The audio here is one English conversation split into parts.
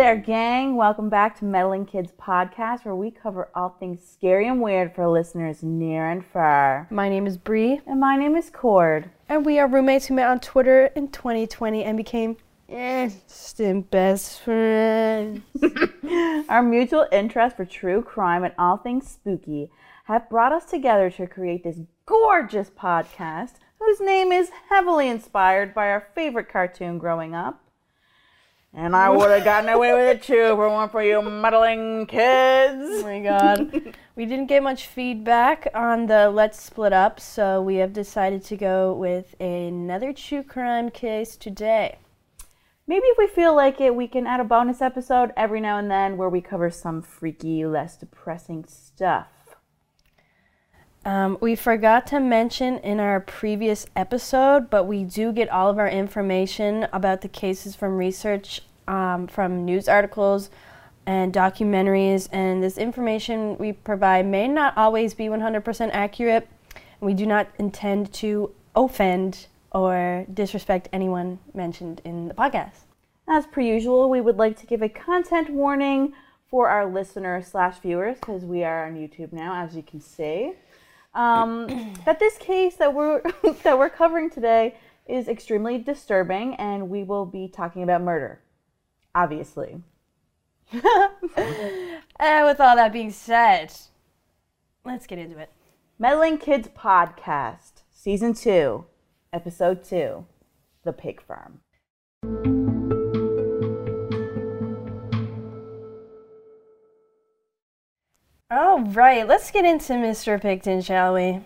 there, gang. Welcome back to Meddling Kids Podcast, where we cover all things scary and weird for listeners near and far. My name is Bree, And my name is Cord. and we are roommates who met on Twitter in 2020 and became instant best friends. Our mutual interest for true crime and all things spooky have brought us together to create this gorgeous podcast whose name is heavily inspired by our favorite cartoon growing up. And I would have gotten away with it too for one for you meddling kids. Oh my god. we didn't get much feedback on the Let's Split Up, so we have decided to go with another true crime case today. Maybe if we feel like it, we can add a bonus episode every now and then where we cover some freaky, less depressing stuff. Um, we forgot to mention in our previous episode, but we do get all of our information about the cases from research, um, from news articles and documentaries. And this information we provide may not always be 100% accurate. We do not intend to offend or disrespect anyone mentioned in the podcast. As per usual, we would like to give a content warning for our listeners slash viewers because we are on YouTube now, as you can see. Um, that this case that we're that we're covering today is extremely disturbing, and we will be talking about murder, obviously. And with all that being said, let's get into it. Meddling Kids Podcast, Season 2, Episode 2 The Pig Farm. All right, let's get into Mr. Pickton, shall we?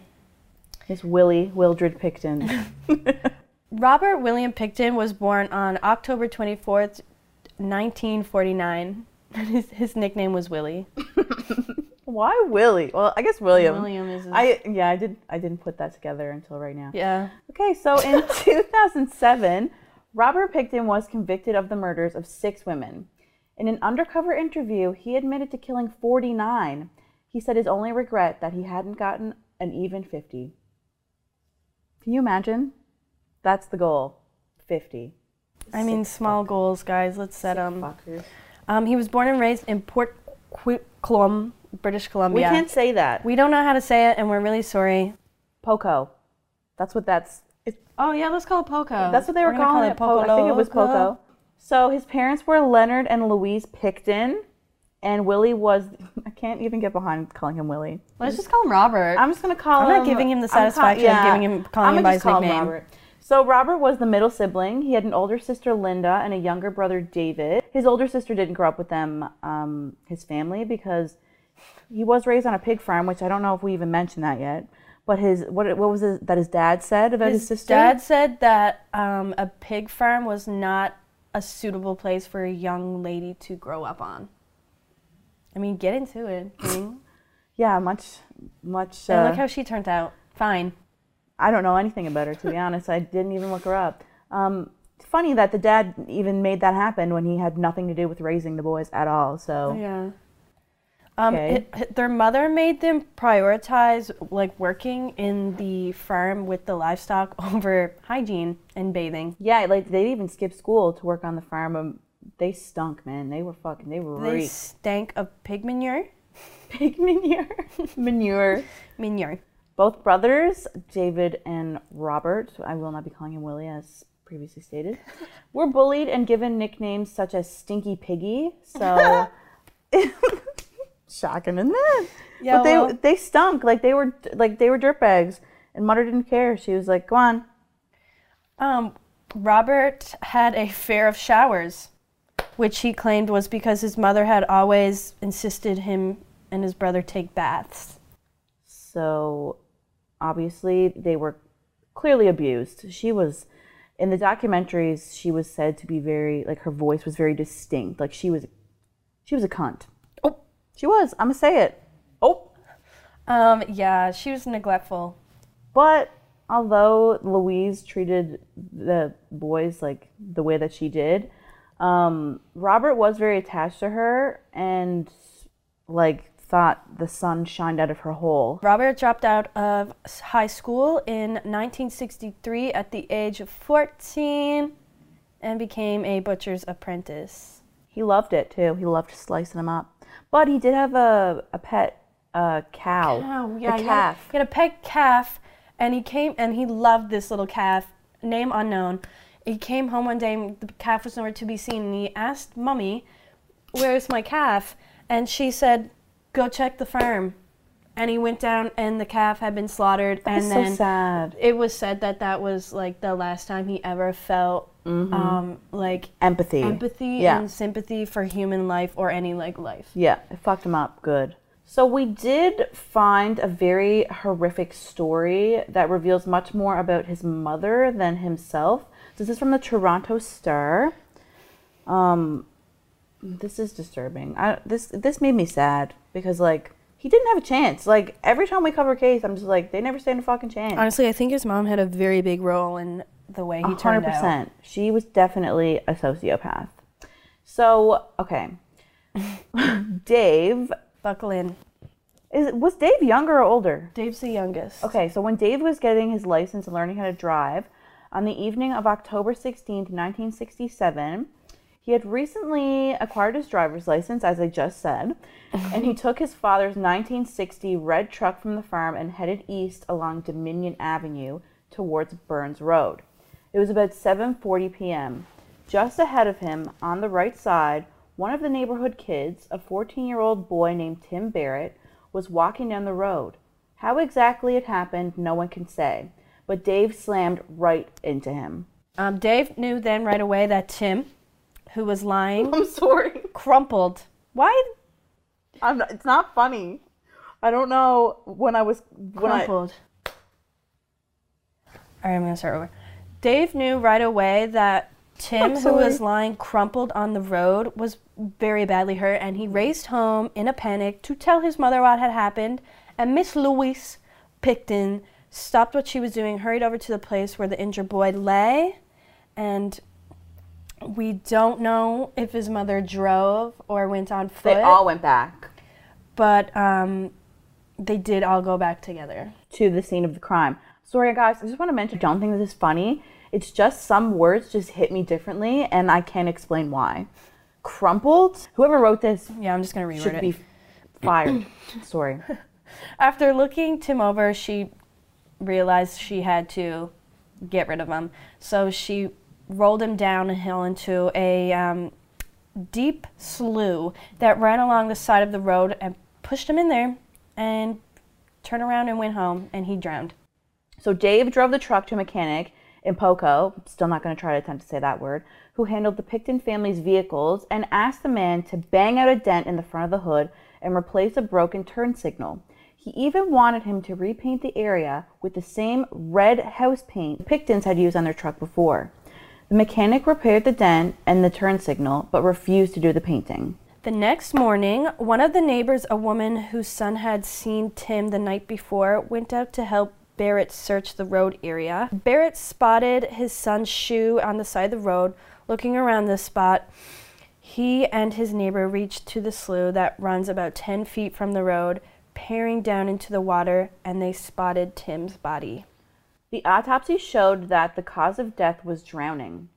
It's Willie Wildred Pickton. Robert William Pickton was born on October 24th, 1949. His, his nickname was Willie. Why Willie? Well, I guess William. William is his, I yeah, I did I didn't put that together until right now. yeah. Okay, so in 2007, Robert Pickton was convicted of the murders of six women. In an undercover interview, he admitted to killing 49. He said his only regret that he hadn't gotten an even 50. Can you imagine? That's the goal. 50. I mean, small fuck- goals, guys. Let's set them. Um, he was born and raised in Port Coquitlam, British Columbia. We can't say that. we don't know how to say it, and we're really sorry. Poco. That's what that's. It's Oh yeah, let's call it Poco. That's what they were We're calling it. call Poco. I think it was Poco. So his parents were Leonard and Louise Pickton, and Willie was. I can't even get behind calling him Willie. Let's just call him Robert. I'm just gonna call him I'm not giving him the I'm call- satisfaction of giving him- calling I'm him gonna by just his call him nickname. Robert. So Robert was the middle sibling. He had an older sister Linda and a younger brother David. His older sister didn't grow up with them, um, his family, because he was raised on a pig farm, which I don't know if we even mentioned that yet. But his what what was it that his dad said about his, His sister? dad said that um, a pig farm was not a suitable place for a young lady to grow up on. I mean, get into it. Yeah, much much. and Uh, look how she turned out. Fine. I don't know anything about her to be honest. I didn't even look her up. Um, it's funny that the dad even made that happen when he had nothing to do with raising the boys at all. So Yeah. Um, Okay. it- their mother made them prioritize like working in the farm with the livestock over hygiene and bathing. yeah, like they even skipped school to work on the farm. Um, they stunk, man. They were fucking. They were They reeked. stank of pig manure. Pig manure. manure. Manure. Both brothers, David and Robert, I will not be calling him Willie as previously stated, were bullied and given nicknames such as Stinky Piggy. So shocking, isn't it? Yeah, but they well- they stunk like they were like they were dirtbags. And Mother didn't care. She was like, "Go on." Um, Robert had a fear of showers, which he claimed was because his mother had always insisted him and his brother take baths. So obviously they were clearly abused. She was in the documentaries she was said to be very like her voice was very distinct. Like she was she was a cunt. She was. I'm gonna say it. Oh. Um, yeah, she was neglectful. But although Louise treated the boys like the way that she did, um, Robert was very attached to her and like thought the sun shined out of her hole. Robert dropped out of high school in 1963 at the age of 14 and became a butcher's apprentice. He loved it too. He loved slicing them up. But he did have a, a pet uh, cow. Oh, yeah, a he had- calf. He had a pet calf, and he came and he loved this little calf, name unknown. He came home one day, and the calf was nowhere to be seen, and he asked Mummy, "Where's my calf?" And she said, "Go check the farm." And he went down, and the calf had been slaughtered, That's and so sad. it was said that that was like the last time he ever felt um, like Empathy. empathy Yeah. and sympathy for human life or any like life. Yeah, it fucked him up good. So we did find a very horrific story that reveals much more about his mother than himself. This is from the Toronto Star. Um, this is disturbing. I, this this made me sad because like he didn't have a chance. Like every time we cover a case, I'm just like they never stand a fucking chance. Honestly, I think his mom had a very big role in the way he turned hundred out. percent. She was definitely a sociopath. So okay, Dave Buckle in. is was Dave younger or older? Dave's the youngest. Okay, so when Dave was getting his license and learning how to drive, on the evening of October 16th, 1967, he had recently acquired his driver's license, as I just said, and he took his father's 1960 red truck from the farm and headed east along Dominion Avenue towards Burns Road. It was about 7:40 p.m. Just ahead of him, on the right side, one of the neighborhood kids, a 14-year-old boy named Tim Barrett, was walking down the road. How exactly it happened, no one can say, but Dave slammed right into him. Um, Dave knew then right away that Tim, who was lying, I'm sorry. crumpled. Why I'm not, it's not funny. I don't know when I was when I crumpled? All right, I'm gonna start over. Dave knew right away that Tim, I'm who was lying crumpled on the road, was very badly hurt, and he raced home in a panic to tell his mother what had happened. And Miss Louise Pickton stopped what she was doing, hurried over to the place where the injured boy lay, and we don't know if his mother drove or went on foot, they all went back but um, they did all go back together. to the scene of the crime. Sorry guys, I just want to mention I don't think this is funny. It's just some words just hit me differently and I can't explain why. Crumpled? Whoever wrote this Yeah, I'm just gonna reword should it. be fired. Sorry. After looking Tim over, she realized she had to get rid of him. So she rolled him down a hill into a um, deep slough that ran along the side of the road and pushed him in there and turned around and went home and he drowned. So Dave drove the truck to a mechanic in Poco, still not going to try to attempt to say that word, who handled the Pickton family's vehicles and asked the man to bang out a dent in the front of the hood and replace a broken turn signal. He even wanted him to repaint the area with the same red house paint the Picktons had used on their truck before. The mechanic repaired the dent and the turn signal, but refused to do the painting. The next morning, one of the neighbors, a woman whose son had seen Tim the night before, went out to help Barrett searched the road area. Barrett spotted his son's shoe on the side of the road. Looking around the spot, he and his neighbor reached to the slough that runs about 10 feet from the road, peering down into the water, and they spotted Tim's body. The autopsy showed that the cause of death was drowning,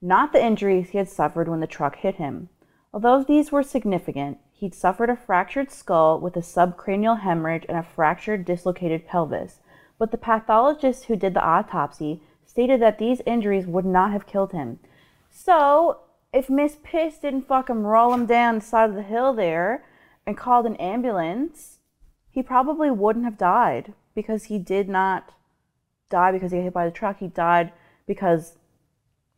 not the injuries he had suffered when the truck hit him. Although these were significant, he'd suffered a fractured skull with a subcranial hemorrhage and a fractured dislocated pelvis. But the pathologist who did the autopsy stated that these injuries would not have killed him. So, if Miss Piss didn't fucking roll him down the side of the hill there and called an ambulance, he probably wouldn't have died because he did not die because he got hit by the truck. He died because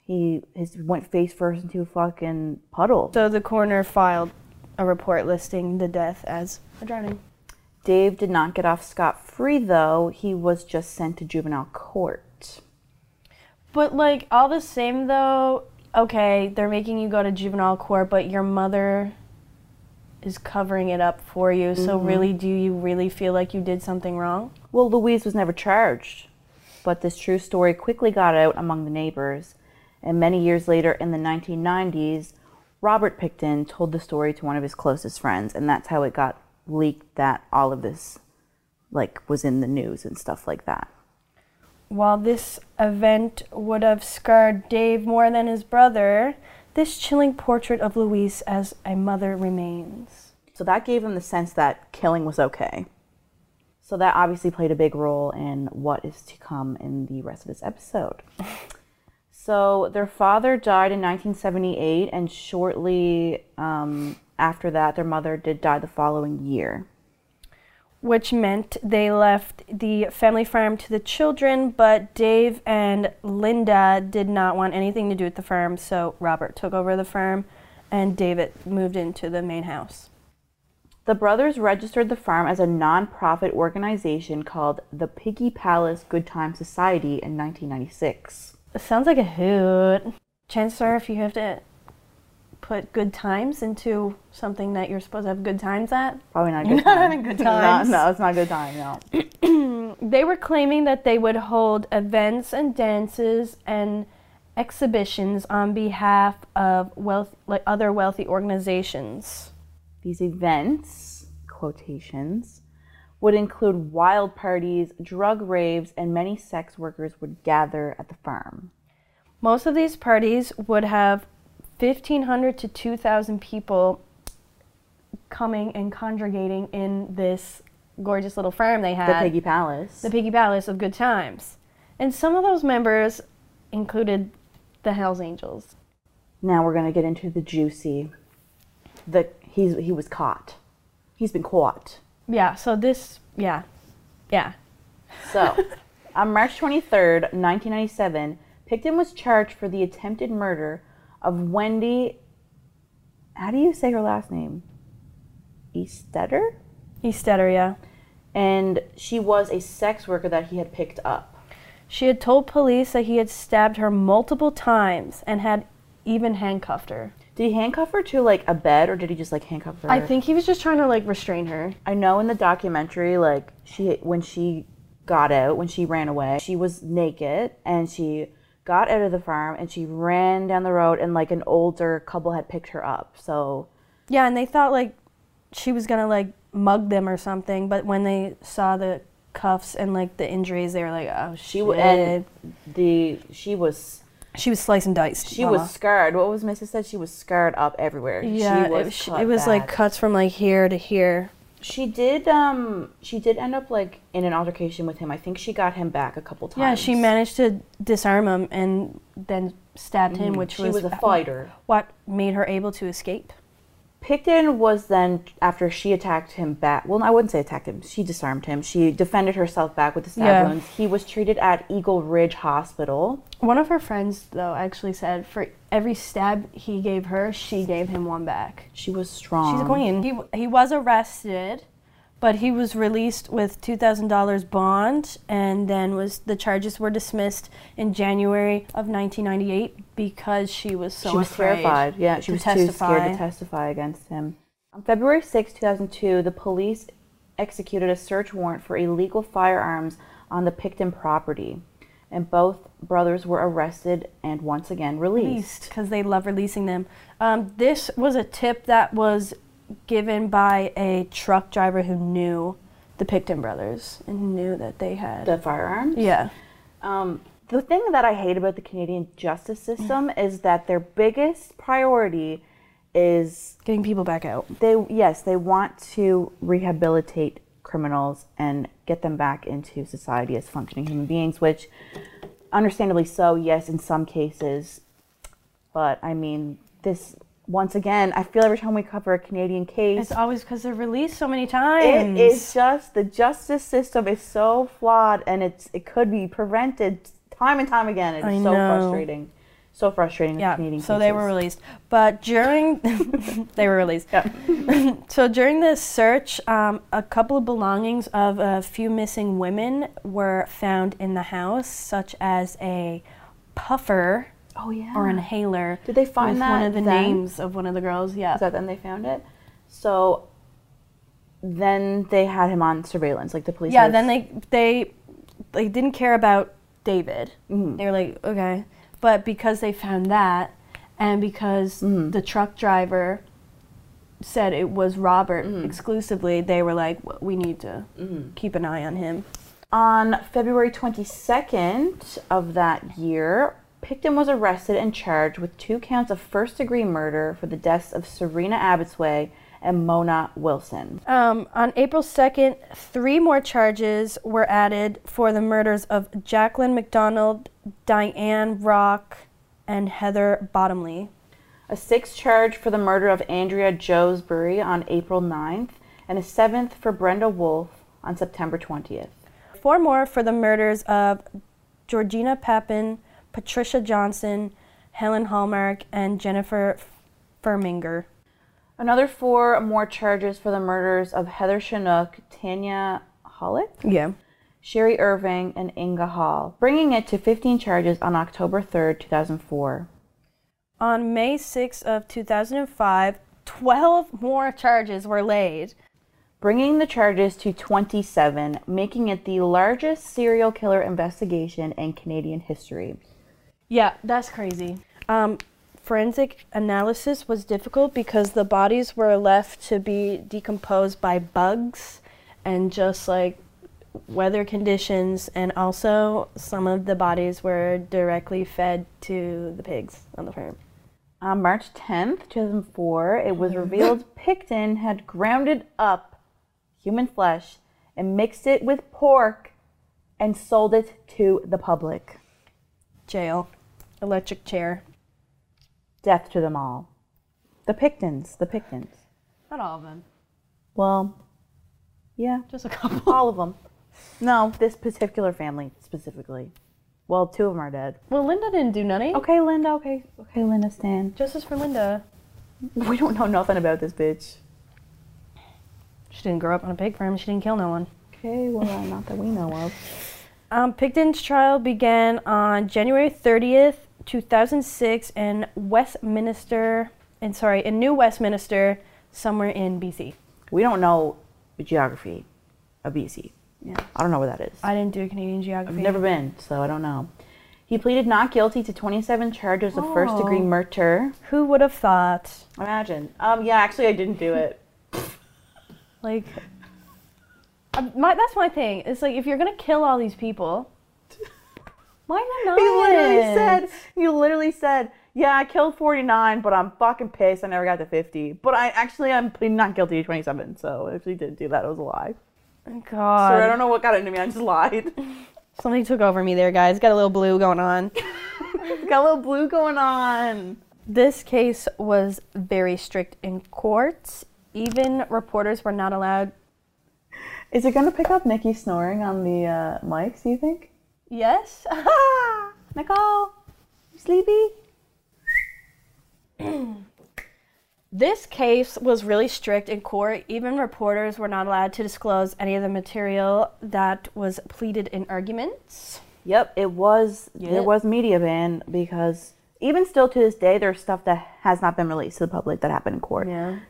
he his went face first into a fucking puddle. So the coroner filed a report listing the death as a drowning. Dave did not get off scot free though. He was just sent to juvenile court. But like all the same though, okay, they're making you go to juvenile court, but your mother is covering it up for you. So mm-hmm. really do you really feel like you did something wrong? Well, Louise was never charged, but this true story quickly got out among the neighbors. And many years later, in the 1990s, Robert Pickton told the story to one of his closest friends, and that's how it got leaked that all of this, like, was in the news and stuff like that. While this event would have scarred Dave more than his brother, This chilling portrait of Louise as a mother remains. So that gave him the sense that killing was okay. So that obviously played a big role in what is to come in the rest of this episode. So their father died in 1978, and shortly um, after that, their mother did die the following year. which meant they left the family farm to the children, but Dave and Linda did not want anything to do with the farm, so Robert took over the farm and David moved into the main house. The brothers registered the farm as a non-profit organization called the Piggy Palace Good Time Society in 1996. It sounds like a hoot. Chances are, if you have to put good times into something that you're supposed to have good times at, Probably not a You're good not having good No, times. No, it's not a good time. No. they were claiming that they would hold events and dances and exhibitions on behalf of wealth, like other wealthy organizations. These events, quotations, would include wild parties, drug raves, and many sex workers would gather at the farm. Most of these parties would have 1,500 to 2,000 people coming and congregating in this gorgeous little farm they had. The. Piggy Palace. the Piggy Palace of Good Times. And some of those members included the Hells Angels. now we're gonna get into the juicy. The he's he was caught. He's been caught. Yeah, so this, yeah, yeah. So, on March 23rd, 1997, Pickton was charged for the attempted murder of Wendy. How do you say her last name? Eistetter? Eistetter, yeah. And she was a sex worker that he had picked up. She had told police that he had stabbed her multiple times and had even handcuffed her. Did he handcuff her to like a bed or did he just like handcuff her? I think he was just trying to like restrain her. I know in the documentary, like she when she got out, when she ran away, she was naked and she got out of the farm and she ran down the road and like an older couple had picked her up. So Yeah, and they thought like she was gonna like mug them or something, but when they saw the cuffs and like the injuries, they were like, oh she shit. w- and the she was she was sliced and diced. she mama. was scarred. What was Mrs. said? She was scarred up everywhere. Yeah, she was it, it was like cuts from like here to here. She did um she did end up like in an altercation with him. I think she got him back a couple times. Yeah, she managed to disarm him and then stabbed him, which Mm-hmm. She was a fighter. What made her able to escape? Picton was then after she attacked him back. Well, I wouldn't say attacked him. She disarmed him. She defended herself back with the stab Yeah. wounds. He was treated at Eagle Ridge Hospital. One of her friends, though, actually said for every stab he gave her, she gave him one back. She was strong. She's a queen. He, he was arrested, but he was released with two thousand dollars bond, and then was the charges were dismissed in January of 1998 because she was so she was terrified. Yeah, she to was too scared to testify against him. On February 6, 2002, the police executed a search warrant for illegal firearms on the Pickton property, and both brothers were arrested and once again released. released because they love releasing them. Um, this was a tip that was given by a truck driver who knew the Pickton brothers and knew that they had. The firearms? yeah. Um, the thing that I hate about the Canadian justice system is that their biggest priority is Getting people back out. they yes they want to rehabilitate criminals and get them back into society as functioning human beings, which understandably so, yes, in some cases. But I mean, this once again, I feel every time we cover a Canadian case, It's always because they're released so many times. It is just the justice system is so flawed, and it's it could be prevented time and time again. It's so know. frustrating, so frustrating. yeah, Canadian so they were released. But during they were released. Yeah. So during this search, um, a couple of belongings of a few missing women were found in the house, such as a puffer Oh yeah. or inhaler. Did they find that one of the then? names of one of the girls? Yeah. Is that then they found it? So then they had him on surveillance, like the police. yeah. Then they they they didn't care about David. Mhm. They were like, okay, but because they found that, and because Mhm. the truck driver said it was Robert Mhm. exclusively, they were like, "Well, we need to Mhm. keep an eye on him. On February 22nd of that year, Pickton was arrested and charged with two counts of first degree murder for the deaths of Sereena Abotsway and Mona Wilson. Um, on April 2nd, three more charges were added for the murders of Jacqueline McDonald, Diane Rock, and Heather Bottomley. A sixth charge for the murder of Andrea Joesbury on April 9th, and a seventh for Brenda Wolfe on September 20th. Four more for the murders of Georgina Papin, Patricia Johnson, Helen Hallmark, and Jennifer Furminger. Another four more charges for the murders of Heather Chinnock, Tanya Holyk, Yeah. Sherry Irving, and Inga Hall, bringing it to 15 charges on October 3, 2004. On May 6th of 2005, 12 more charges were laid. bringing the charges to 27, making it the largest serial killer investigation in Canadian history. Yeah, that's crazy. Um, forensic analysis was difficult because the bodies were left to be decomposed by bugs and just like weather conditions, and also some of the bodies were directly fed to the pigs on the farm. On March 10th, 2004, it was revealed Pickton had grounded up human flesh and mixed it with pork and sold it to the public. Jail, electric chair. Death to them all. The Picktons, the Picktons. Not all of them, Well, yeah, just a couple. all of them. No, this particular family specifically. Well, two of them are dead. Well, Linda didn't do nothing. Okay, Linda, okay. Okay, Linda, stand. Justice for Linda. We don't know nothing about this bitch. She didn't grow up on a pig farm. She didn't kill no one. Okay, well, not that we know of. Um, Pickton's trial began on January 30th, 2006, in Westminster, and sorry, in New Westminster, somewhere in BC. We don't know the geography of BC. Yeah. I don't know where that is. I didn't do Canadian geography. I've never been, so I don't know. He pleaded not guilty to 27 charges of first degree Oh. murder. Who would have thought? Imagine. Um, yeah, actually, I didn't do it. Like, uh, my, that's my thing. It's like if you're gonna kill all these people, why not? He literally said, he literally said, yeah, I killed 49, but I'm fucking pissed I never got to 50. But I actually, I'm not guilty to 27, so if actually didn't do that. It was a lie. God, Sorry, I don't know what got into me. I just lied. something took over me there, guys. Got a little blue going on. got a little blue going on. This case was very strict in courts. Even reporters were not allowed. Is it going to pick up Nikki snoring on the uh, mics, do you think? Yes. Nicole, you sleepy? This case was really strict in court. Even reporters were not allowed to disclose any of the material that was pleaded in arguments. Yep, it was. There was media ban because even still to this day, there's stuff that has not been released to the public that happened in court. Yeah.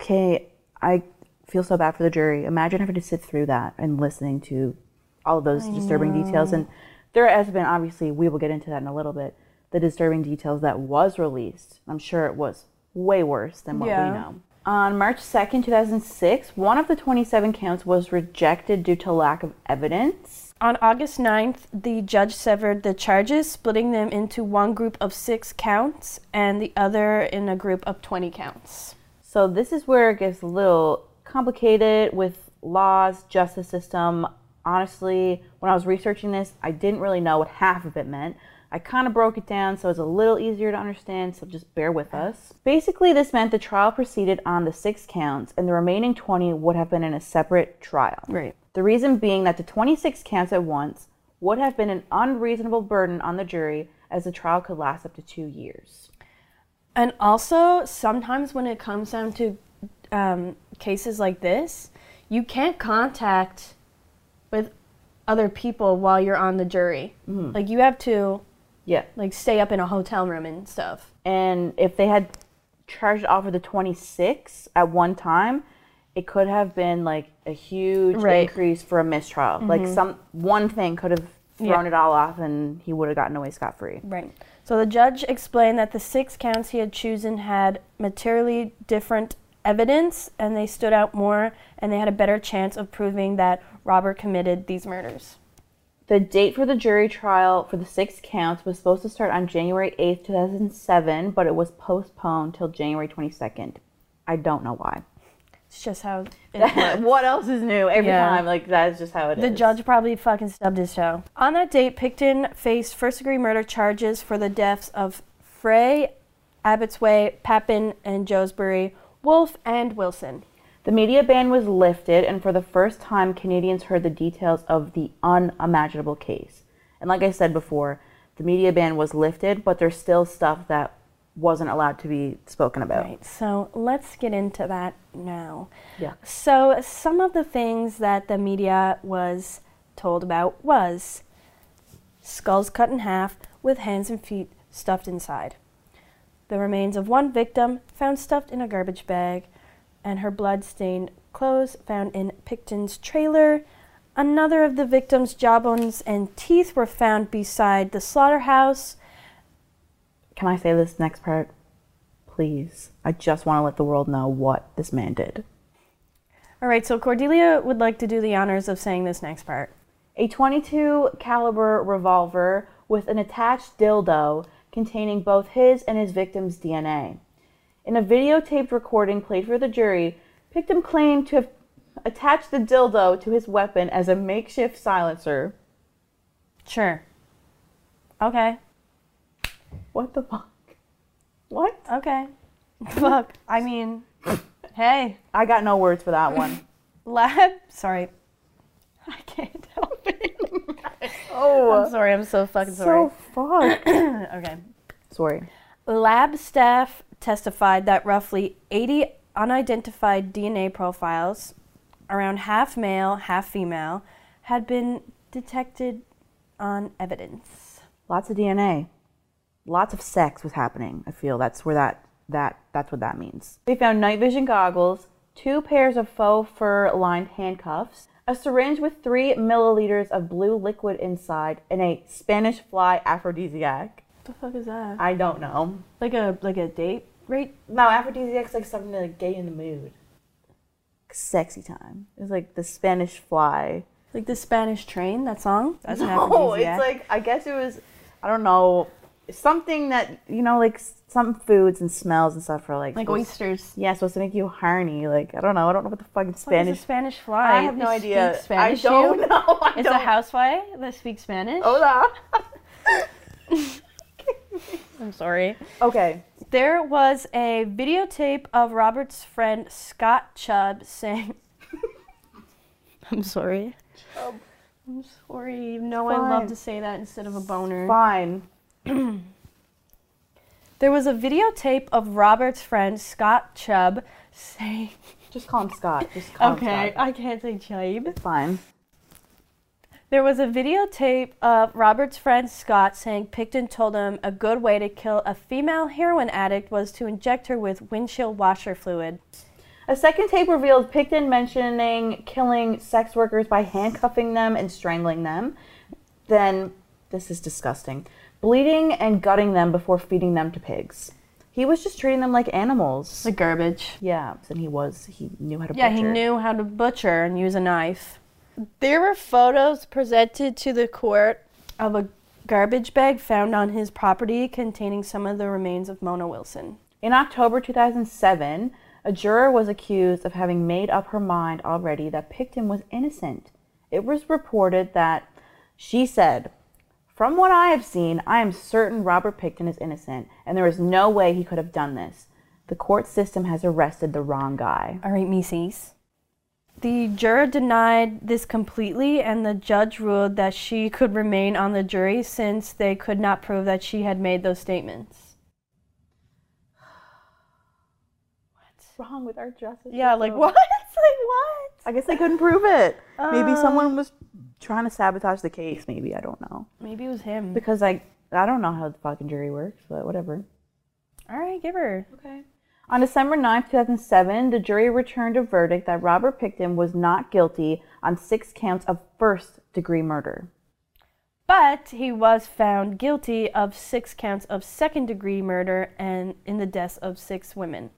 Okay, I feel so bad for the jury. Imagine having to sit through that and listening to all of those disturbing details. And there has been, obviously, we will get into that in a little bit, the disturbing details that was released. I'm sure it was way worse than what Yeah. we know. On March 2nd, 2006, one of the 27 counts was rejected due to lack of evidence. On August 9th, the judge severed the charges, splitting them into one group of six counts and the other in a group of 20 counts. So this is where it gets a little complicated with laws, justice system. Honestly, when I was researching this, I didn't really know what half of it meant. I kind of broke it down so it's a little easier to understand, so just bear with us. Basically, this meant the trial proceeded on the six counts, and the remaining 20 would have been in a separate trial. Right. The reason being that the 26 counts at once would have been an unreasonable burden on the jury, as the trial could last up to two years. And also, sometimes when it comes down to um, cases like this, you can't contact with other people while you're on the jury. Mm-hmm. Like you have to Yeah. like stay up in a hotel room and stuff. and if they had charged off of the 26 at one time it could have been like a huge Right. increase for a mistrial like mm-hmm. some one thing could have thrown Yeah. it all off and he would have gotten away scot-free Right. So the judge explained that the six counts he had chosen had materially different evidence and they stood out more and they had a better chance of proving that Robert committed these murders. The date for the jury trial for the six counts was supposed to start on January 8th, 2007, but it was postponed till January 22nd. I don't know why. It's just how it what else is new every Yeah. time? Like, that is just how it is. The judge probably fucking stubbed his toe. On that date, Pickton faced first degree murder charges for the deaths of Frey, Abotsway, Papin, and Joesbury, Wolfe, and Wilson. The media ban was lifted, and for the first time, Canadians heard the details of the unimaginable case. And like I said before, the media ban was lifted, but there's still stuff that wasn't allowed to be spoken about. Right, so let's get into that now. Yeah. So, some of the things that the media was told about was skulls cut in half with hands and feet stuffed inside. The remains of one victim found stuffed in a garbage bag, and her blood-stained clothes found in Pickton's trailer. Another of the victim's jawbones and teeth were found beside the slaughterhouse. Can I say this next part? Please. I just want to let the world know what this man did. All right, so Cordelia would like to do the honors of saying this next part. A 22 caliber revolver with an attached dildo containing both his and his victim's DNA. In a videotaped recording played for the jury, Pickton claimed to have attached the dildo to his weapon as a makeshift silencer. Sure. Okay. What the fuck? What? Okay. Fuck. I mean, hey, I got no words for that one. lab. Sorry. I can't help it. oh. I'm sorry. I'm so fucking sorry. so fuck. okay. Sorry. Lab staff testified that roughly 80 unidentified DNA profiles, around half male, half female, had been detected on evidence. Lots of DNA. Lots of sex was happening. I feel that's where that that that's what that means. They found night vision goggles, two pairs of faux fur lined handcuffs, a syringe with three milliliters of blue liquid inside, and a Spanish fly aphrodisiac. What the fuck is that? I don't know. Like a like a date rape? No, aphrodisiac's like something to like, get you in the mood. Sexy time. It's like the Spanish fly. Like the Spanish train? That song? That's an No, aphrodisiac. it's like I guess it was I don't know something that you know like some foods and smells and stuff are like like supposed- oysters. Yeah, supposed to make you horny. Like I don't know. I don't know what the fucking What is Spanish. a Spanish fly? I have no idea. Spanish I don't you? know. I It's don't. a housefly that speaks Spanish. Hola. I'm sorry. okay. There was a videotape of Robert's friend Scott Chubb saying, "I'm sorry." I'm sorry. You know I love to say that instead of a boner. Fine. There was a videotape of Robert's friend Scott Chubb saying, Just call him Scott. Just call "Okay, him Scott. I can't say Chubb." Fine. There was a videotape of Robert's friend Scott saying Pickton told him a good way to kill a female heroin addict was to inject her with windshield washer fluid. A second tape revealed Pickton mentioning killing sex workers by handcuffing them and strangling them. Then, this is disgusting, bleeding and gutting them before feeding them to pigs. He was just treating them like animals. Like garbage. yeah, and he was. He knew how to. Yeah, he knew how to butcher and use a knife. There were photos presented to the court of a garbage bag found on his property containing some of the remains of Mona Wilson. In October 2007, a juror was accused of having made up her mind already that Pickton was innocent. It was reported that she said, From what I have seen, I am certain Robert Pickton is innocent, and there is no way he could have done this. The court system has arrested the wrong guy. All right, Mises. The juror denied this completely, and the judge ruled that she could remain on the jury since they could not prove that she had made those statements. What's wrong with our justice? Yeah, like system? what? like what? I guess they couldn't prove it. Maybe Uh. someone was trying to sabotage the case. Maybe I don't know. Maybe it was him. Because like I don't know how the fucking jury works, but whatever. All right, give her. Okay. On December 9th, 2007, the jury returned a verdict that Robert Pickton was not guilty on six counts of first degree murder. But he was found guilty of six counts of second degree murder and in the deaths of six women.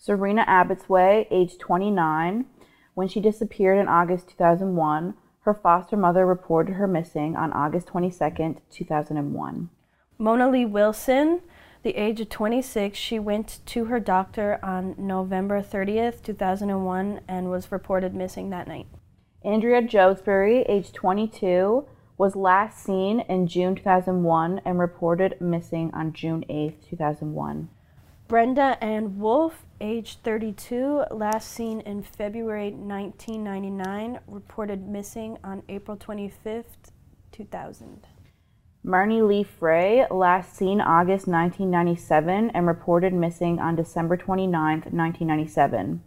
Sereena Abotsway, age 29, when she disappeared in August 2001, her Her foster mother reported her missing on August 22nd, 2001. Mona Lee Wilson, the age of 26, she went to her doctor on November 30th, 2001, and was reported missing that night. Andrea Joesbury, age 22, was last seen in June 2001 and reported missing on June 8th, 2001. Brenda Ann Wolfe, age 32, last seen in February 1999, reported missing on April 25th, 2000. Marnie Lee Frey, last seen August 1997 and reported missing on December 29th, 1997.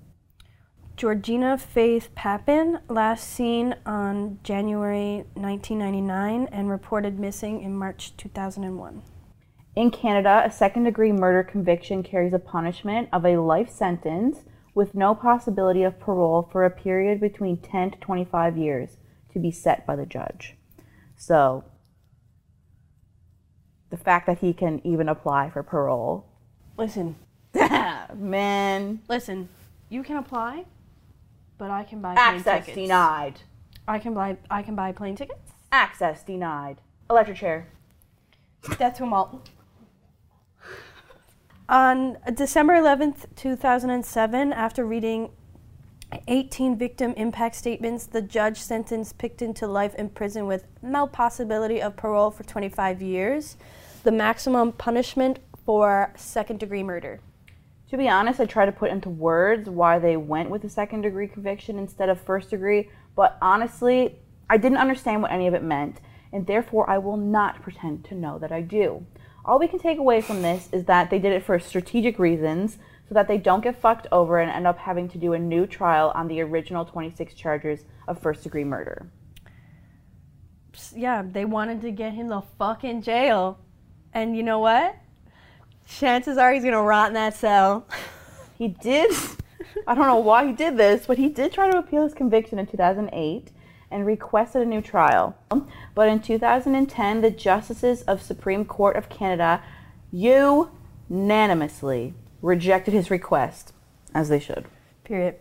Georgina Faith Papin, last seen on January 1999 and reported missing in March 2001. In Canada, a second degree murder conviction carries a punishment of a life sentence with no possibility of parole for a period between 10 to 25 years to be set by the judge. So, the fact that he can even apply for parole. Listen, Man, listen, you can apply, but I can buy plane tickets. access tickets. denied. I can buy I can buy plane tickets. Access denied. Electric chair. That's who all. On December 11th, 2007, after reading 18 victim impact statements, the judge sentenced Pickton to life in prison with no possibility of parole for 25 years, the maximum punishment for second degree murder. To be honest, I try to put into words why they went with a second degree conviction instead of first degree, but honestly, I didn't understand what any of it meant, and therefore I will not pretend to know that I do. All we can take away from this is that they did it for strategic reasons so that they don't get fucked over and end up having to do a new trial on the original 26 charges of first degree murder. Yeah, they wanted to get him the fuck in jail. And you know what? Chances are he's gonna rot in that cell. He did, I don't know why he did this, but he did try to appeal his conviction in 2008 and requested a new trial. But in 2010, the justices of Supreme Court of Canada unanimously rejected his request, as they should. Period.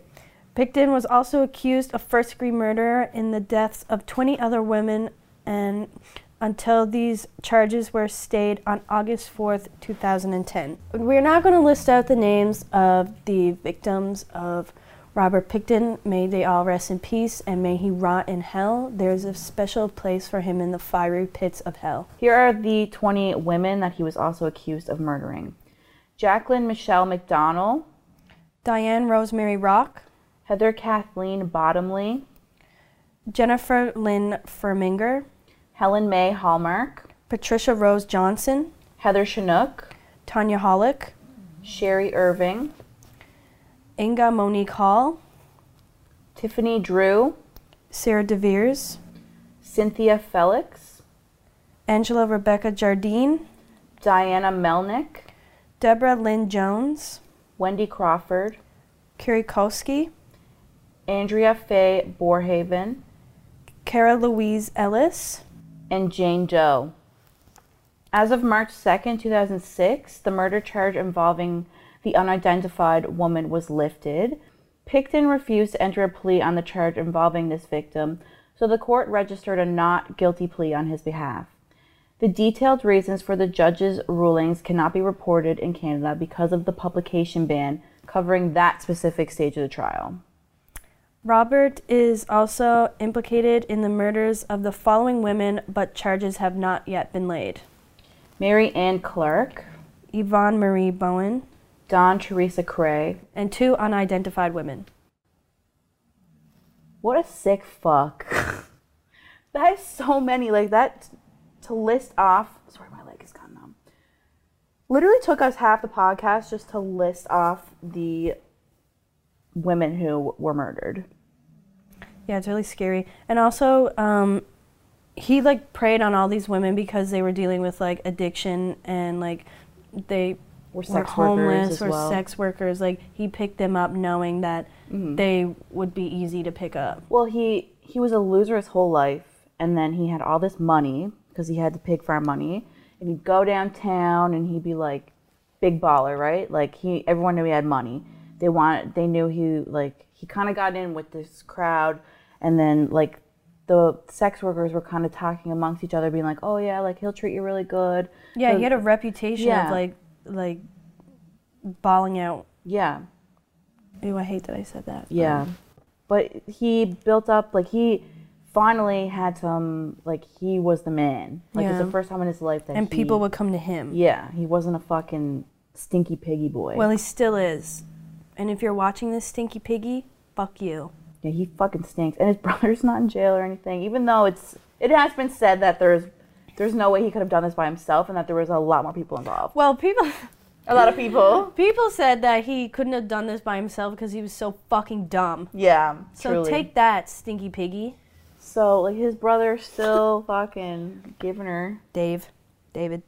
Pickton was also accused of first degree murder in the deaths of 20 other women and until these charges were stayed on August 4th, 2010. We're not going to list out the names of the victims of Robert Pickton. May they all rest in peace and may he rot in hell. There's a special place for him in the fiery pits of hell. Here are the 20 women that he was also accused of murdering Jacqueline Michelle McDonald, Diane Rosemary Rock, Heather Kathleen Bottomley, Jennifer Lynn Furminger, Helen May Hallmark, Patricia Rose Johnson, Heather Chinnock, Tanya Holyk, Sherry Irving, Inga Monique Hall, Tiffany Drew, Sarah de Vries, Cynthia Feliks, Angela Rebecca Jardine, Diana Melnick, Deborah Lynn Jones, Wendy Crawford, Kerry Koski, Andrea Faye Borhaven, Cara Louise Ellis, and Jane Doe. As of March 2nd, 2006, the murder charge involving the unidentified woman was lifted. Pickton refused to enter a plea on the charge involving this victim, so the court registered a not guilty plea on his behalf. The detailed reasons for the judge's rulings cannot be reported in Canada because of the publication ban covering that specific stage of the trial. Robert is also implicated in the murders of the following women, but charges have not yet been laid Mary Ann Clark, Yvonne Marie Boen, Dawn Teresa Crey. and two unidentified women. What a sick fuck. that is so many. Like that to list off. Sorry, my leg is gone numb. Literally took us half the podcast just to list off the women who were murdered. Yeah, it's really scary. And also, um, he like preyed on all these women because they were dealing with like addiction and like they Were were homeless or well. sex workers. Like he picked them up knowing that Mhm. they would be easy to pick up. Well, he he was a loser his whole life, and then he had all this money because he had the pig farm money, and he'd go downtown and he'd be like big baller, right? Like he everyone knew he had money. They want they knew he like he kind of got in with this crowd, and then like the sex workers were kind of talking amongst each other, being like, "Oh yeah, like he'll treat you really good." Yeah, So- he had a reputation Yeah. of like like bawling out. Yeah, Ew, I hate that I said that. yeah. Um, but he built up like he finally had some like he was the man. Like it's the first time in his life that And he- people would come to him. Yeah, he wasn't a fucking stinky piggy boy. Well, he still is. And if you're watching this stinky piggy, fuck you. yeah, he fucking stinks, and his brother's not in jail or anything. Even though it's it has been said that there's there's no way he could have done this by himself, and that there was a lot more people involved. Well, people A lot of people. people said that he couldn't have done this by himself because he was so fucking dumb. Yeah. So truly. take that, stinky piggy. So like his brother still fucking giving her. Dave. David.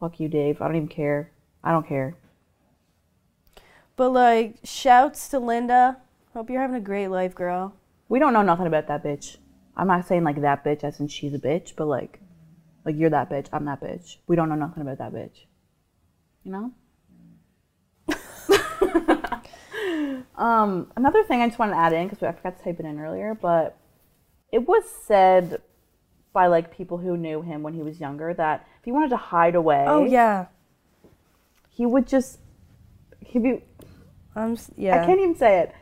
Fuck you, Dave. I don't even care. I don't care. But like, shouts to Linda. Hope you're having a great life, girl. We don't know nothing about that bitch. I'm not saying like that bitch as in she's a bitch, but like, like you're that bitch. I'm that bitch. We don't know nothing about that bitch. You know. um, another thing I just wanted to add in because I forgot to type it in earlier, but it was said by like people who knew him when he was younger that if he wanted to hide away, Oh yeah. he would just he'd be I'm s- yeah. I can't even say it.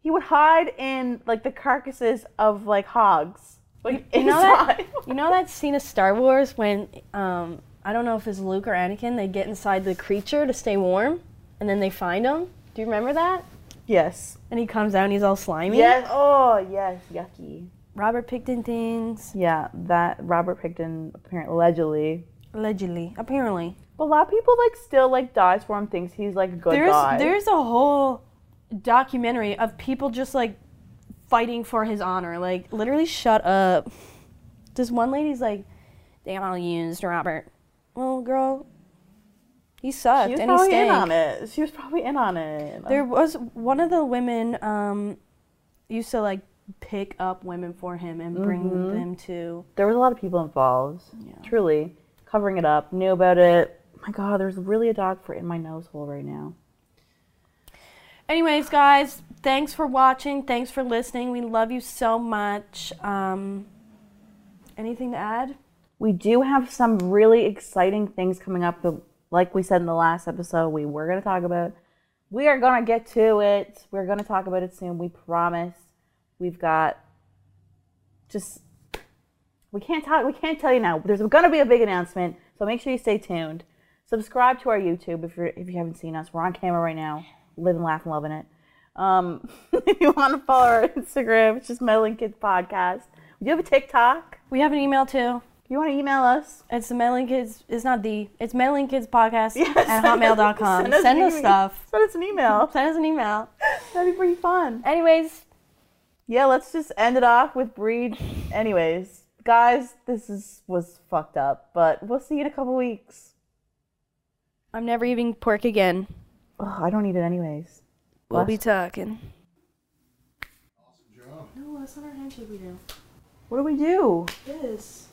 He would hide in like the carcasses of like hogs. Like You know that? You know that scene of Star Wars when um I don't know if it's Luke or Anakin, they get inside the creature to stay warm, and then they find him. Do you remember that? yes. And he comes out and he's all slimy. Yes. Oh yes. Yucky. Robert Pickton things. Yeah. That Robert Pickton apparently allegedly. Allegedly. Apparently. But a lot of people like still like dies for him. Thinks he's like a good there's guy. there's a whole documentary of people just like fighting for his honor. Like literally shut up. This one lady's like, they all used Robert. Well, girl, he sucked she was and he probably in on it. She was probably in on it. There was one of the women um, used to like pick up women for him and bring Mm-hmm. them to. there was a lot of people involved. Yeah. Truly, covering it up, knew about it. My God, there's really a dog for in my nose hole right now. Anyways, guys, thanks for watching. Thanks for listening. We love you so much. Um, anything to add? We do have some really exciting things coming up. That, like we said in the last episode, we were going to talk about. We are going to get to it. We're going to talk about it soon. We promise. We've got just we can't talk. We can't tell you now. There's going to be a big announcement, so make sure you stay tuned. Subscribe to our YouTube if you are if you haven't seen us. We're on camera right now, living, laughing, loving it. Um, if you want to follow our Instagram, it's just Meddling Kids Podcast. We do have a TikTok. We have an email too. If you want to email us, It's the Meddling Kids. It's not the. It's Meddling Kids Podcast Yeah, at hotmail.com. send us Send us stuff. send us an email. Send us an email. That'd be pretty fun. Anyways, Yeah, let's just end it off with Breed. Anyways, guys, this is was fucked up, but we'll see you in a couple weeks. I'm never eating pork again. Ugh, I don't eat it anyways. We'll Bless. be talking. Awesome job. No, that's not our handshake we do. What do we do? This.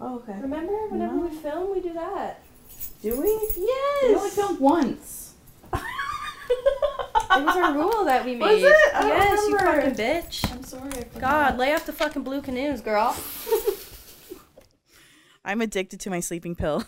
Oh, okay. Remember whenever we film, we do that. Do we? Yes. We only filmed once. It was a rule that we made. Was made. it? I don't yes, you fucking bitch. I'm sorry. I forgot. God, lay off the fucking blue canoes, girl. I'm addicted to my sleeping pill.